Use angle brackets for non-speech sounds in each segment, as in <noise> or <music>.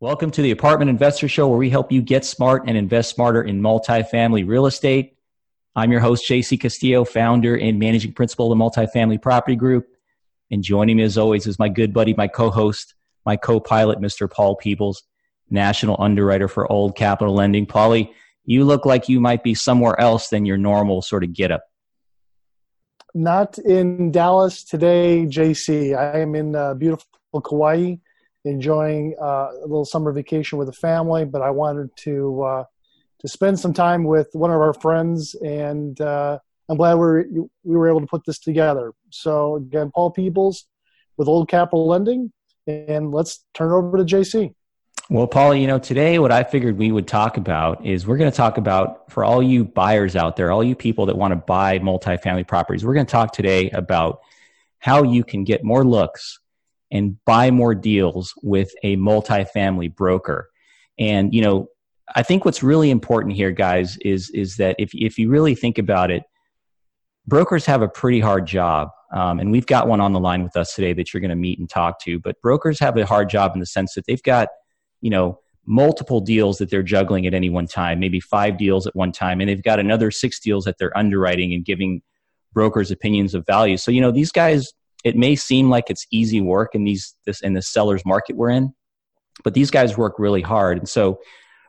Welcome to the Apartment Investor Show, where we help you get smart and invest smarter in multifamily real estate. I'm your host, JC Castillo, founder and managing principal of the Multifamily Property Group. And joining me, as always, is my good buddy, my co host, my co pilot, Mr. Paul Peebles, national underwriter for Old Capital Lending. Paulie, you look like you might be somewhere else than your normal sort of get up. Not in Dallas today, JC. I am in uh, beautiful Kauai enjoying uh, a little summer vacation with the family, but I wanted to uh, to spend some time with one of our friends, and uh, I'm glad we were, we were able to put this together. So again, Paul Peebles with Old Capital Lending, and let's turn it over to JC. Well, Paul, you know, today what I figured we would talk about is we're going to talk about for all you buyers out there, all you people that want to buy multifamily properties, we're going to talk today about how you can get more looks and buy more deals with a multifamily broker. And, you know, I think what's really important here, guys, is, is that if, if you really think about it, brokers have a pretty hard job. Um, and we've got one on the line with us today that you're going to meet and talk to. But brokers have a hard job in the sense that they've got, you know, multiple deals that they're juggling at any one time, maybe five deals at one time, and they've got another six deals that they're underwriting and giving brokers opinions of value. So, you know, these guys it may seem like it's easy work in these this in the seller's market we're in but these guys work really hard. And so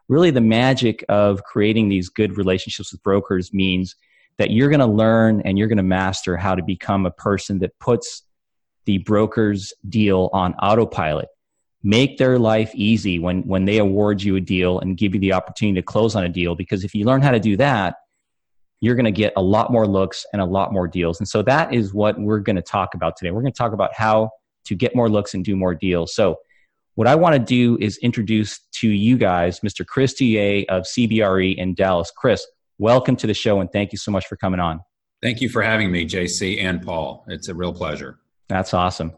really the magic of creating these good relationships with brokers means that you're going to learn and you're going to master how to become a person that puts the broker's deal on autopilot. Make their life easy when when they award you a deal and give you the opportunity to close on a deal because if you learn how to do that you're going to get a lot more looks and a lot more deals. And so that is what we're going to talk about today. We're going to talk about how to get more looks and do more deals. So what I want to do is introduce to you guys Mr. Chris Deuillet of CBRE in Dallas. Chris, welcome to the show and thank you so much for coming on. Thank you for having me, JC and Paul. It's a real pleasure. That's awesome.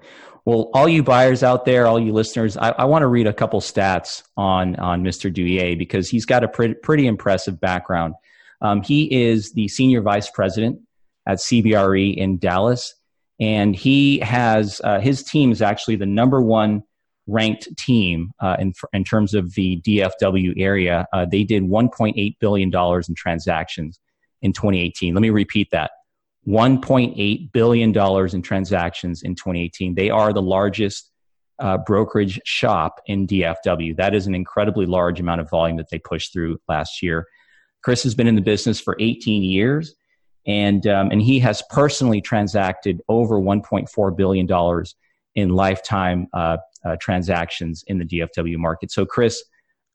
Well, all you buyers out there, all you listeners, I, I want to read a couple stats on on Mr. Deuillet because he's got a pretty, pretty impressive background. Um, he is the senior vice president at CBRE in Dallas, and he has uh, his team is actually the number one ranked team uh, in in terms of the DFW area. Uh, they did 1.8 billion dollars in transactions in 2018. Let me repeat that. 1.8 billion dollars in transactions in 2018. They are the largest uh, brokerage shop in DFW. That is an incredibly large amount of volume that they pushed through last year. Chris has been in the business for 18 years, and um, and he has personally transacted over 1.4 billion dollars in lifetime uh, uh, transactions in the DFW market. So Chris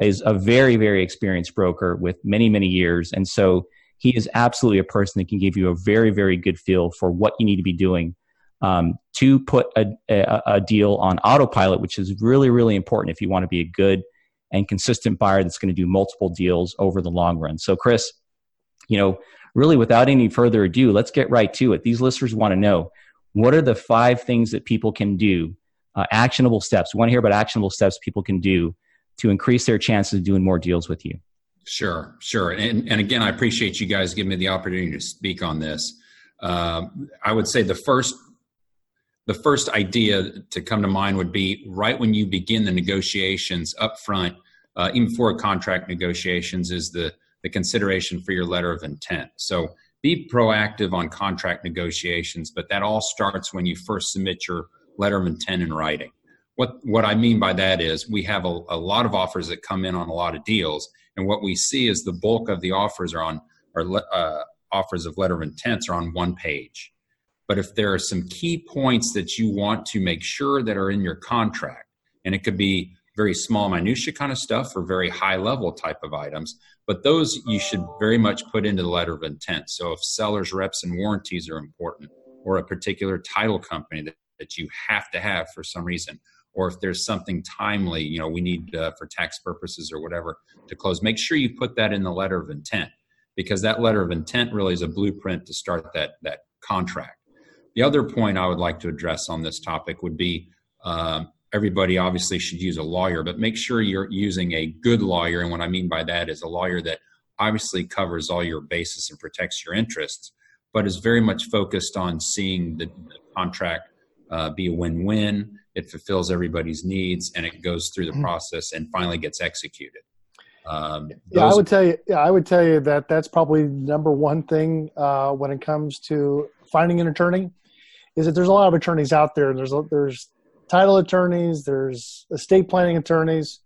is a very very experienced broker with many many years, and so he is absolutely a person that can give you a very very good feel for what you need to be doing um, to put a, a, a deal on autopilot, which is really really important if you want to be a good and consistent buyer that's going to do multiple deals over the long run. So, Chris, you know, really without any further ado, let's get right to it. These listeners want to know what are the five things that people can do, uh, actionable steps. We want to hear about actionable steps people can do to increase their chances of doing more deals with you. Sure, sure. And, and again, I appreciate you guys giving me the opportunity to speak on this. Um, I would say the first the first idea to come to mind would be right when you begin the negotiations up front, uh, even before contract negotiations, is the, the consideration for your letter of intent. So be proactive on contract negotiations, but that all starts when you first submit your letter of intent in writing. What, what I mean by that is we have a, a lot of offers that come in on a lot of deals, and what we see is the bulk of the offers are on, or uh, offers of letter of intents are on one page but if there are some key points that you want to make sure that are in your contract, and it could be very small minutia kind of stuff or very high level type of items, but those you should very much put into the letter of intent. So if sellers reps and warranties are important, or a particular title company that, that you have to have for some reason, or if there's something timely, you know, we need uh, for tax purposes or whatever to close, make sure you put that in the letter of intent because that letter of intent really is a blueprint to start that that contract. The other point I would like to address on this topic would be um, everybody obviously should use a lawyer, but make sure you're using a good lawyer. And what I mean by that is a lawyer that obviously covers all your bases and protects your interests, but is very much focused on seeing the, the contract uh, be a win win. it fulfills everybody's needs, and it goes through the Mhm. process and finally gets executed. Um, Yeah, I would tell you. Yeah, I would tell you that that's probably number one thing uh, when it comes to finding an attorney. Is that there's a lot of attorneys out there. and There's there's title attorneys, there's estate planning attorneys,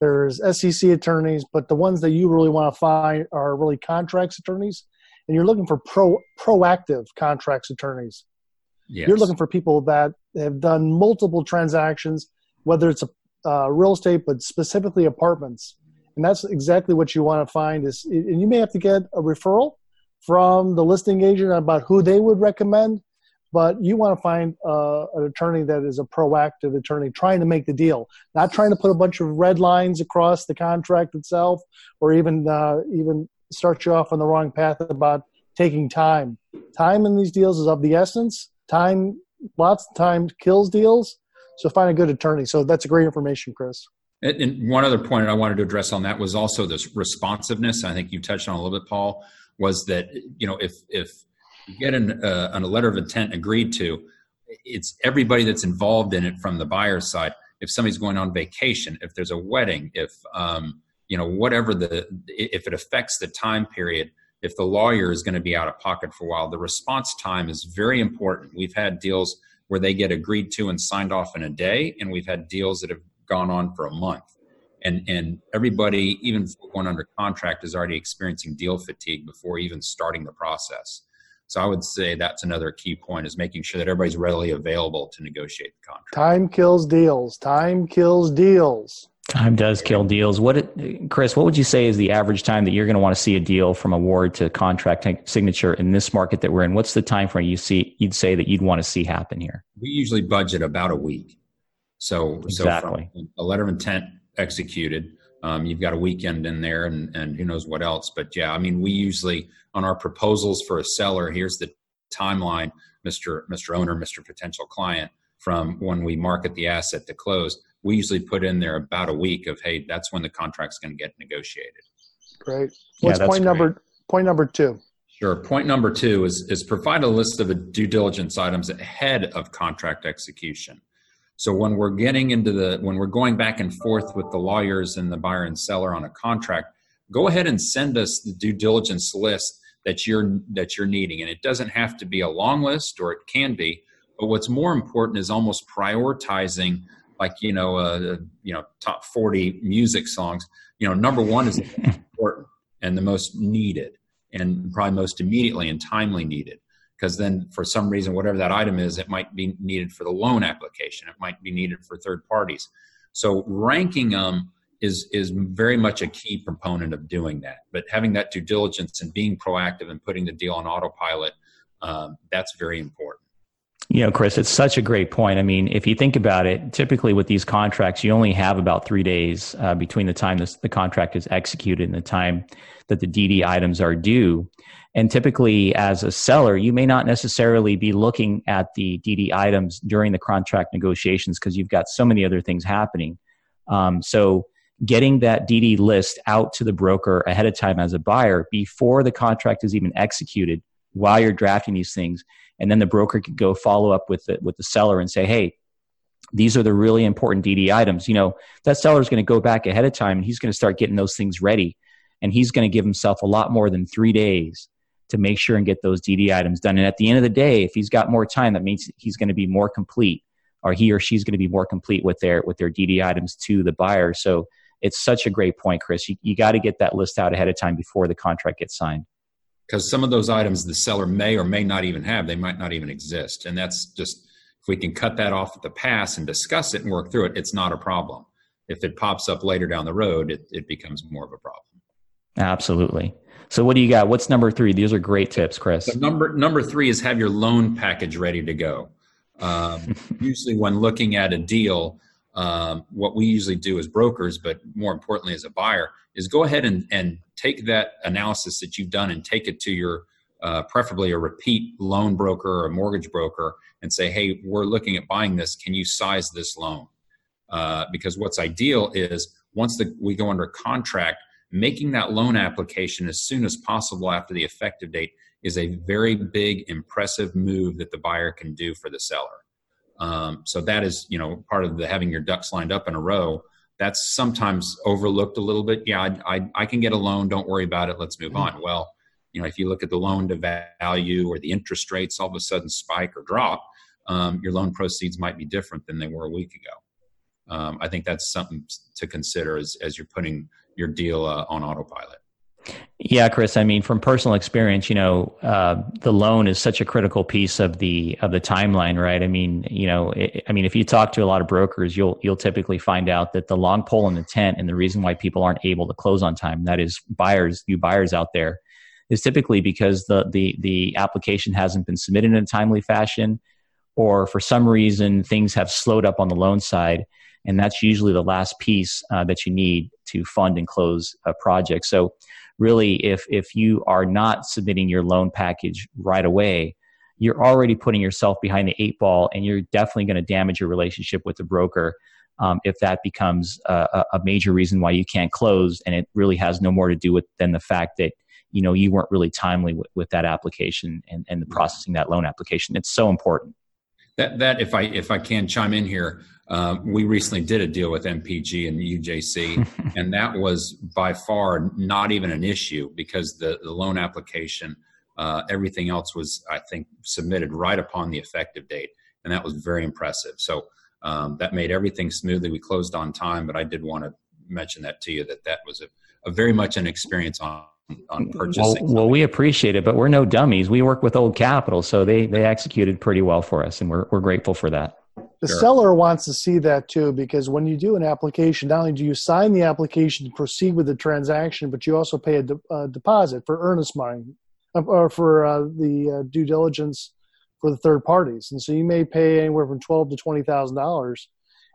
there's SEC attorneys, but the ones that you really want to find are really contracts attorneys, and you're looking for pro proactive contracts attorneys. yes. You're looking for people that have done multiple transactions, whether it's a uh, real estate, but specifically apartments. And that's exactly what you want to find is, and you may have to get a referral from the listing agent about who they would recommend, but you want to find uh, an attorney that is a proactive attorney trying to make the deal, not trying to put a bunch of red lines across the contract itself, or even uh, even start you off on the wrong path about taking time. Time in these deals is of the essence. Time, lots of time kills deals. So find a good attorney. So that's great information, Chris. And, and one other point I wanted to address on that was also this responsiveness. I think you touched on a little bit, Paul. Was that you know if if you get an, uh, a letter of intent agreed to, it's everybody that's involved in it from the buyer's side. If somebody's going on vacation, if there's a wedding, if um, you know whatever the if it affects the time period, if the lawyer is going to be out of pocket for a while, the response time is very important. We've had deals where they get agreed to and signed off in a day, and we've had deals that have gone on for a month. And and everybody, even going under contract, is already experiencing deal fatigue before even starting the process. So I would say that's another key point is making sure that everybody's readily available to negotiate the contract. Time kills deals. Time kills deals. Time does kill deals. What, it, Chris? What would you say is the average time that you're going to want to see a deal from award to contract signature in this market that we're in? What's the time frame you see? You'd say that you'd want to see happen here. We usually budget about a week. So Exactly. so from a letter of intent executed, um, you've got a weekend in there, and and who knows what else. But yeah, I mean, we usually on our proposals for a seller, here's the timeline, Mister Mister Owner, Mister Potential Client, from when we market the asset to close. We usually put in there about a week of hey, that's when the contract's going to get negotiated. Great. Yeah, What's that's point number point number two? Sure. Point number two is, is provide a list of the due diligence items ahead of contract execution. So when we're getting into the, when we're going back and forth with the lawyers and the buyer and seller on a contract, go ahead and send us the due diligence list that you're, that you're needing. And it doesn't have to be a long list or it can be, but what's more important is almost prioritizing like, you know, uh, you know, top 40 music songs. You know, number one is important and the most needed and probably most immediately and timely needed because then for some reason whatever that item is it might be needed for the loan application. It might be needed for third parties. So ranking them is is very much a key component of doing that. But having that due diligence and being proactive and putting the deal on autopilot um, that's very important You know, Chris, it's such a great point. I mean, if you think about it, typically with these contracts, you only have about three days uh, between the time this, the contract is executed and the time that the DD items are due. And typically, as a seller, you may not necessarily be looking at the DD items during the contract negotiations because you've got so many other things happening. Um, so, getting that DD list out to the broker ahead of time as a buyer before the contract is even executed while you're drafting these things and then the broker could go follow up with the, with the seller and say hey these are the really important dd items. You know that seller is going to go back ahead of time and he's going to start getting those things ready and he's going to give himself a lot more than three days to make sure and get those dd items done. And at the end of the day if he's got more time that means he's going to be more complete or he or she's going to be more complete with their with their dd items to the buyer. So it's such a great point chris. You, you got to get that list out ahead of time before the contract gets signed because some of those items the seller may or may not even have they might not even exist. And that's just if we can cut that off at the pass and discuss it and work through it it's not a problem. If it pops up later down the road it, it becomes more of a problem. Absolutely. So what do you got? What's number three? These are great tips chris. So number number three is have your loan package ready to go. Um, <laughs> usually when looking at a deal um, what we usually do as brokers, but more importantly as a buyer, is go ahead and, and take that analysis that you've done and take it to your uh, preferably a repeat loan broker or a mortgage broker and say, hey, we're looking at buying this. Can you size this loan? Uh, because what's ideal is once the, we go under contract, making that loan application as soon as possible after the effective date is a very big, impressive move that the buyer can do for the seller. Um, so that is, you know, part of the having your ducks lined up in a row. That's sometimes overlooked a little bit. Yeah, I, I, I can get a loan. Don't worry about it. Let's move mm-hmm. on. Well, you know, if you look at the loan to value or the interest rates all of a sudden spike or drop, um, your loan proceeds might be different than they were a week ago. Um, I think that's something to consider as, as you're putting your deal uh, on autopilot. Yeah, Chris. I mean, from personal experience, you know, uh, the loan is such a critical piece of the of the timeline, right? I mean, you know, it, I mean, if you talk to a lot of brokers, you'll you'll typically find out that the long pole in the tent and the reason why people aren't able to close on time, that is buyers, you buyers out there, is typically because the the the application hasn't been submitted in a timely fashion, or for some reason things have slowed up on the loan side, and that's usually the last piece uh, that you need to fund and close a project. So really if if you are not submitting your loan package right away you're already putting yourself behind the eight ball and you're definitely going to damage your relationship with the broker um, if that becomes a, a, major reason why you can't close and it really has no more to do with than the fact that you know you weren't really timely with, with that application and, and the processing that loan application. It's so important that that if i if i can chime in here uh, we recently did a deal with MPG and UJC, <laughs> and that was by far not even an issue because the, the loan application, uh, everything else was, I think, submitted right upon the effective date, and that was very impressive. So um, that made everything smoothly. We closed on time, but I did want to mention that to you that that was a, a very much an experience on on purchasing. Well, well, we appreciate it, but we're no dummies. We work with Old Capital, so they they executed pretty well for us, and we're we're grateful for that. The sure. seller wants to see that too, because when you do an application, not only do you sign the application to proceed with the transaction, but you also pay a, de- a deposit for earnest money uh, or for uh, the uh, due diligence for the third parties. And so you may pay anywhere from twelve to twenty thousand dollars,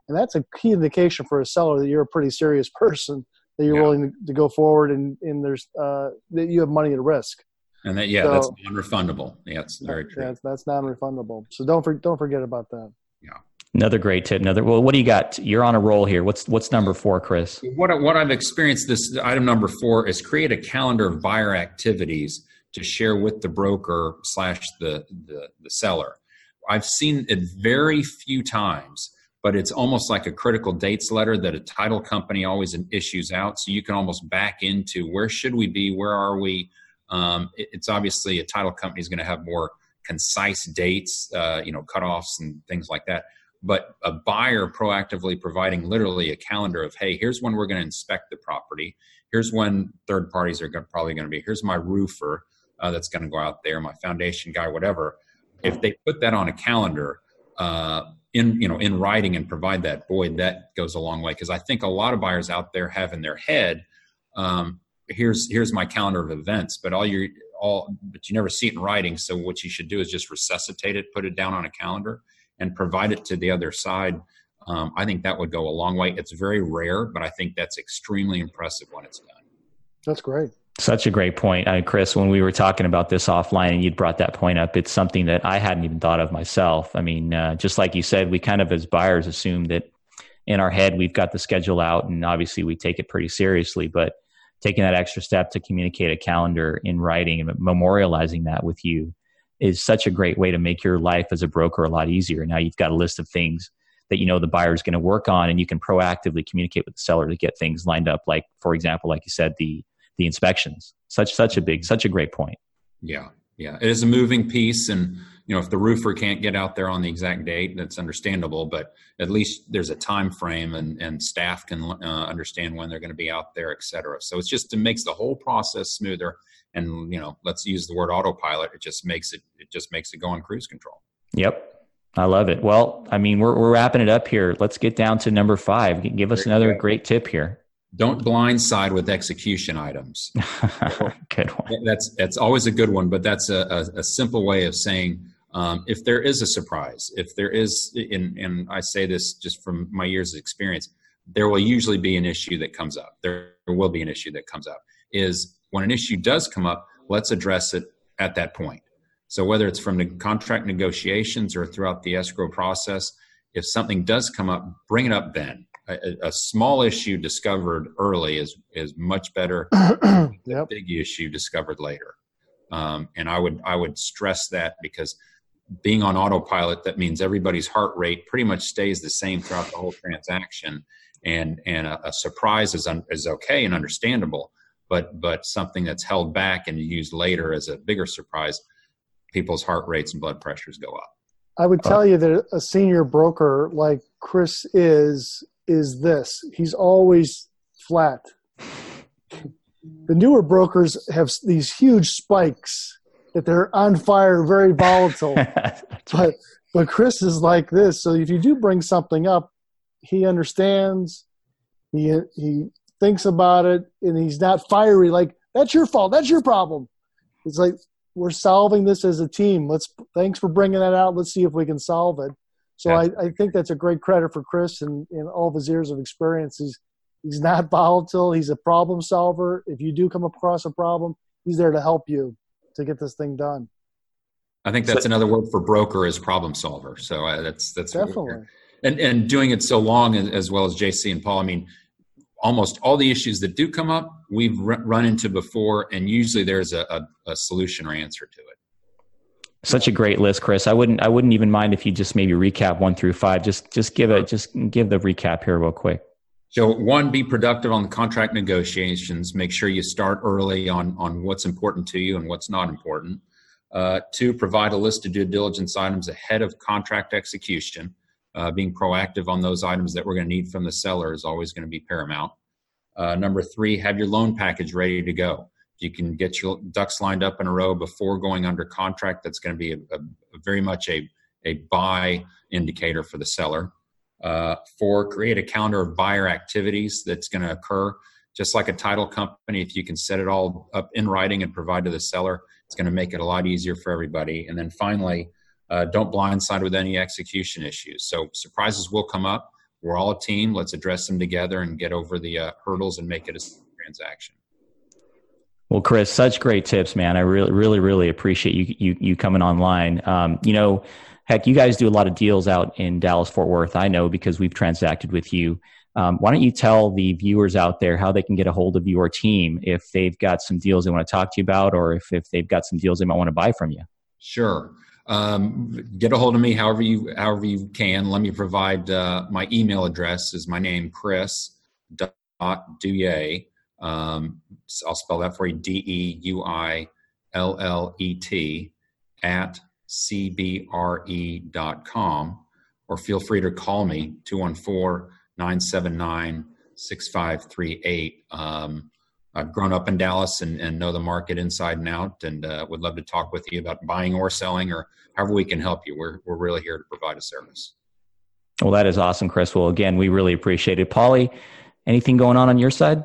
and that's a key indication for a seller that you're a pretty serious <laughs> person that you're yeah. willing to, to, go forward and, and there's uh, that you have money at risk. And that yeah, so, that's non-refundable. Yeah, it's very true. That's, that's non-refundable. So don't for, don't forget about that. Yeah. Another great tip. Another. Well, what do you got? You're on a roll here. What's what's number four, Chris? What what I've experienced this item number four is create a calendar of buyer activities to share with the broker slash the, the the seller. I've seen it very few times, but it's almost like a critical dates letter that a title company always issues out. So you can almost back into where should we be? Where are we? Um, it, it's obviously a title company is going to have more concise dates, uh, you know, cutoffs and things like that but a buyer proactively providing literally a calendar of hey here's when we're going to inspect the property here's when third parties are going probably going to be here's my roofer uh, that's going to go out there my foundation guy whatever if they put that on a calendar uh, in you know in writing and provide that boy that goes a long way because i think a lot of buyers out there have in their head um, here's here's my calendar of events but all you all but you never see it in writing so what you should do is just resuscitate it put it down on a calendar and provide it to the other side, um, I think that would go a long way. It's very rare, but I think that's extremely impressive when it's done. That's great. Such a great point, uh, Chris. When we were talking about this offline, and you'd brought that point up, it's something that I hadn't even thought of myself. I mean, uh, just like you said, we kind of as buyers assume that in our head we've got the schedule out, and obviously we take it pretty seriously. But taking that extra step to communicate a calendar in writing and memorializing that with you is such a great way to make your life as a broker a lot easier. Now you've got a list of things that you know the buyer is going to work on, and you can proactively communicate with the seller to get things lined up. Like for example, like you said, the the inspections. Such such a big, such a great point. Yeah, yeah, it is a moving piece, and you know if the roofer can't get out there on the exact date, that's understandable. But at least there's a time frame, and and staff can uh, understand when they're going to be out there, et cetera. So it's just it makes the whole process smoother and you know let's use the word autopilot. It just makes it it just makes it go on cruise control. Yep. I love it. Well i mean we're, we're wrapping it up here. Let's get down to number five. Give us another great tip here don't blindside with execution items <laughs> good one that's that's always a good one but that's a, a, a simple way of saying um, if there is a surprise if there is and, and i say this just from my years of experience there will usually be an issue that comes up there will be an issue that comes up is when an issue does come up, let's address it at that point. So whether it's from the contract negotiations or throughout the escrow process, if something does come up, bring it up then. A, a small issue discovered early is is much better <clears throat> than yep. a big issue discovered later. Um, and I would I would stress that because being on autopilot, that means everybody's heart rate pretty much stays the same throughout the whole transaction. And, and a, a surprise is, un, is okay and understandable, but, but something that's held back and used later as a bigger surprise, people's heart rates and blood pressures go up. I would tell you that a senior broker like Chris is is this. He's always flat. The newer brokers have these huge spikes that they're on fire, very volatile. <laughs> but but Chris is like this. So if you do bring something up, he understands. He he thinks about it, and he's not fiery. Like that's your fault. That's your problem. It's like we're solving this as a team. Let's thanks for bringing that out. Let's see if we can solve it. So I, I, think that's a great credit for Chris and, in all of his years of experience. He's he's not volatile. He's a problem solver. If you do come across a problem, he's there to help you to get this thing done. I think that's so, another word for broker is problem solver. So uh, that's that's definitely and and doing it so long as well as JC and Paul. I mean, almost all the issues that do come up, we've run into before, and usually there's a, a, a solution or answer to it. Such a great list, Chris. I wouldn't I wouldn't even mind if you just maybe recap one through five. Just just give it just give the recap here real quick. So one, be productive on the contract negotiations. Make sure you start early on on what's important to you and what's not important. Uh, two, provide a list of due diligence items ahead of contract execution. Uh, being proactive on those items that we're going to need from the seller is always going to be paramount. Uh, number three, have your loan package ready to go you can get your ducks lined up in a row before going under contract, that's going to be a, a, very much a, a buy indicator for the seller. Uh, four, create a calendar of buyer activities that's going to occur. Just like a title company, if you can set it all up in writing and provide to the seller, it's going to make it a lot easier for everybody. And then finally, uh, don't blindside with any execution issues. So surprises will come up. We're all a team. Let's address them together and get over the uh, hurdles and make it a transaction. Well, Chris, such great tips, man. I really, really, really appreciate you you, you coming online. Um, you know, heck, you guys do a lot of deals out in Dallas Fort Worth. I know because we've transacted with you. Um, why don't you tell the viewers out there how they can get a hold of your team if they've got some deals they want to talk to you about, or if if they've got some deals they might want to buy from you? Sure. Um, get a hold of me however you however you can. Let me provide uh, my email address. Is my name Chris dot Deuillet um, I'll spell that for you D E U I L L E T at cbre.com or feel free to call me 214 979 6538. Um, I've grown up in Dallas and, and, know the market inside and out and uh, would love to talk with you about buying or selling or however we can help you. We're, we're really here to provide a service. Well, that is awesome, Chris. Well, again, we really appreciate it. Paulie, anything going on on your side?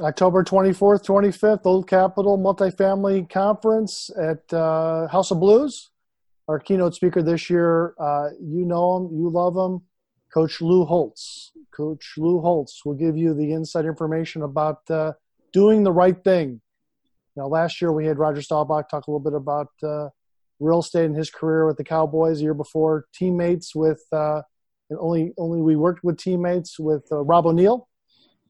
October 24th, 25th, Old Capital Multifamily Conference at uh, House of Blues. Our keynote speaker this year, uh, you know him, you love him, Coach Lou Holtz. Coach Lou Holtz will give you the inside information about uh, doing the right thing. Now, last year we had Roger Staubach talk a little bit about uh, real estate and his career with the Cowboys. The year before, teammates with, uh, and only only we worked with teammates with uh, Rob O'Neill.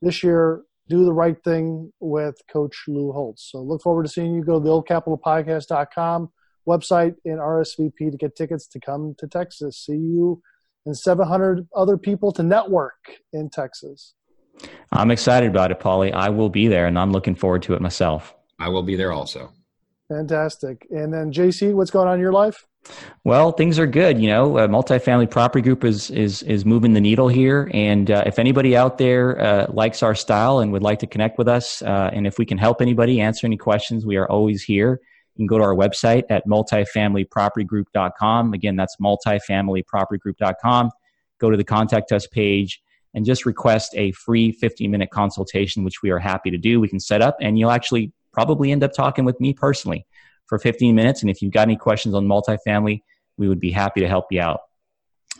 This year, do the right thing with Coach Lou Holtz. So look forward to seeing you. Go to the oldcapitalpodcast.com website and RSVP to get tickets to come to Texas. See you and 700 other people to network in Texas. I'm excited about it, Paulie. I will be there and I'm looking forward to it myself. I will be there also. Fantastic. And then JC, what's going on in your life? Well, things are good. You know, uh, multifamily property group is is is moving the needle here. And uh, if anybody out there uh, likes our style and would like to connect with us, uh, and if we can help anybody answer any questions, we are always here. You can go to our website at multifamilypropertygroup.com. Again, that's multifamilypropertygroup.com. Go to the contact us page and just request a free 15 minute consultation, which we are happy to do. We can set up, and you'll actually probably end up talking with me personally for 15 minutes. And if you've got any questions on multifamily, we would be happy to help you out.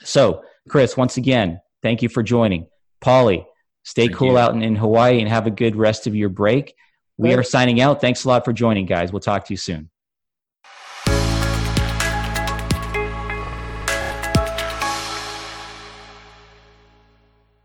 So, Chris, once again, thank you for joining. Paulie, stay thank cool you. out in, in Hawaii and have a good rest of your break. We are signing out. Thanks a lot for joining, guys. We'll talk to you soon.